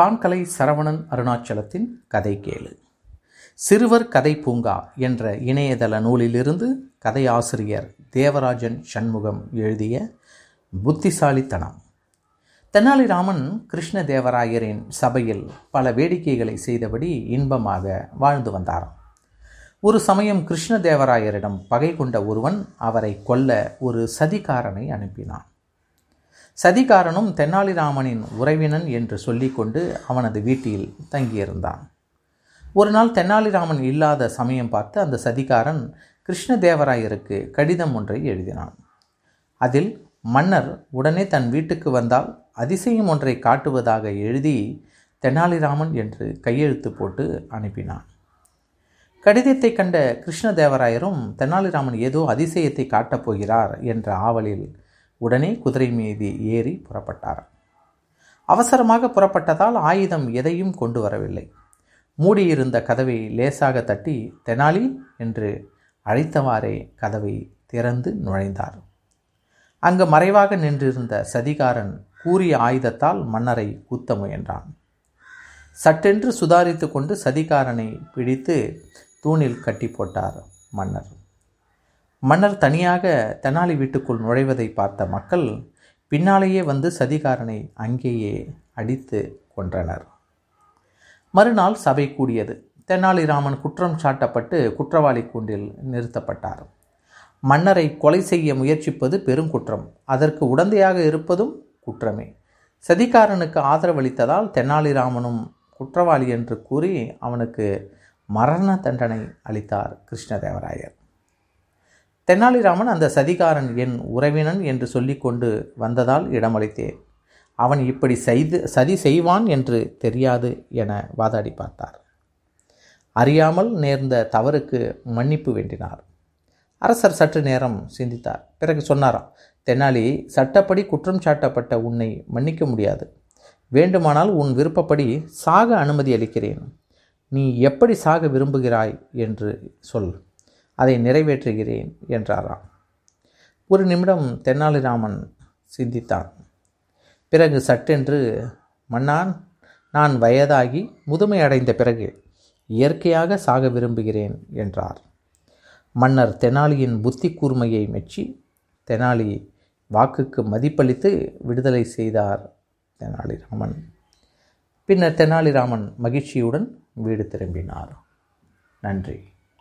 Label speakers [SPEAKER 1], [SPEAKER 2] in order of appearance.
[SPEAKER 1] கான்கலை சரவணன் அருணாச்சலத்தின் கதை கேளு. சிறுவர் கதை பூங்கா என்ற இணையதள நூலிலிருந்து கதையாசிரியர் தேவராஜன் சண்முகம் எழுதிய புத்திசாலித்தனம். தெனாலிராமன் கிருஷ்ணதேவராயரின் சபையில் பல வேடிக்கைகளை செய்தபடி இன்பமாக வாழ்ந்து வந்தாராம். ஒரு சமயம் கிருஷ்ணதேவராயரிடம் பகை கொண்ட ஒருவன் அவரை கொல்ல ஒரு சதிகாரனை அனுப்பினான். சதிகாரனும் தெனாலிராமனின் உறவினன் என்று சொல்லிக்கொண்டு அவனது வீட்டில் தங்கியிருந்தான். ஒரு நாள் தெனாலிராமன் இல்லாத சமயம் பார்த்து அந்த சதிகாரன் கிருஷ்ணதேவராயருக்கு கடிதம் ஒன்றை எழுதினான். அதில் மன்னர் உடனே தன் வீட்டுக்கு வந்தால் அதிசயம் ஒன்றை காட்டுவதாக எழுதி தெனாலிராமன் என்று கையெழுத்து போட்டு அனுப்பினான். கடிதத்தை கண்ட கிருஷ்ணதேவராயரும் தெனாலிராமன் ஏதோ அதிசயத்தை காட்டப் போகிறார் என்ற ஆவலில் உடனே குதிரை மீது ஏறி புறப்பட்டார். அவசரமாக புறப்பட்டதால் ஆயுதம் எதையும் கொண்டு வரவில்லை. மூடியிருந்த கதவை லேசாக தட்டி தெனாலி என்று அழைத்தவாறே கதவை திறந்து நுழைந்தார். அங்கு மறைவாக நின்றிருந்த சதிகாரன் கூறிய ஆயுதத்தால் மன்னரை குத்த முயன்றான். சட்டென்று சுதாரித்து கொண்டு சதிகாரனை பிடித்து தூணில் கட்டி போட்டார் மன்னர். மன்னர் தனியாக தெனாலி வீட்டுக்குள் நுழைவதை பார்த்த மக்கள் பின்னாலேயே வந்து சதிகாரனை அங்கேயே அடித்து கொன்றனர். மறுநாள் சபை கூடியது. தெனாலிராமன் குற்றம் சாட்டப்பட்டு குற்றவாளி கூண்டில் நிறுத்தப்பட்டார். மன்னரை கொலை செய்ய முயற்சிப்பது பெருங்குற்றம் அதற்கு உடந்தையாக இருப்பதும் குற்றமே. சதிகாரனுக்கு ஆதரவளித்ததால் தெனாலிராமனும் குற்றவாளி என்று கூறி அவனுக்கு மரண தண்டனை அளித்தார் கிருஷ்ணதேவராயர். தெனாலிராமன் அந்த சதிகாரன் என் உறவினன் என்று சொல்லிக்கொண்டு வந்ததால் இடமளித்தேன். அவன் இப்படி செய்து சதி செய்வான் என்று தெரியாது என வாதாடி பார்த்தார். அறியாமல் நேர்ந்த தவறுக்கு மன்னிப்பு வேண்டினார். அரசர் சற்று நேரம் சிந்தித்தார். பிறகு சொன்னாராம் தெனாலி சட்டப்படி குற்றம் சாட்டப்பட்ட உன்னை மன்னிக்க முடியாது. வேண்டுமானால் உன் விருப்பப்படி சாக அனுமதி அளிக்கிறேன். நீ எப்படி சாக விரும்புகிறாய்? என்று சொல். அதை நிறைவேற்றுகிறேன் என்றாராம். ஒரு நிமிடம் தென்னாலிராமன் சிந்தித்தான். பிறகு சட்டென்று மன்னான் நான் வயதாகி முதுமை அடைந்த பிறகு இயற்கையாக சாக விரும்புகிறேன் என்றார். மன்னர் தெனாலியின் புத்தி கூர்மையை மெச்சி தெனாலி வாக்குக்கு மதிப்பளித்து விடுதலை செய்தார் தெனாலிராமன். பின்னர் தெனாலிராமன் மகிழ்ச்சியுடன் வீடு திரும்பினார். நன்றி.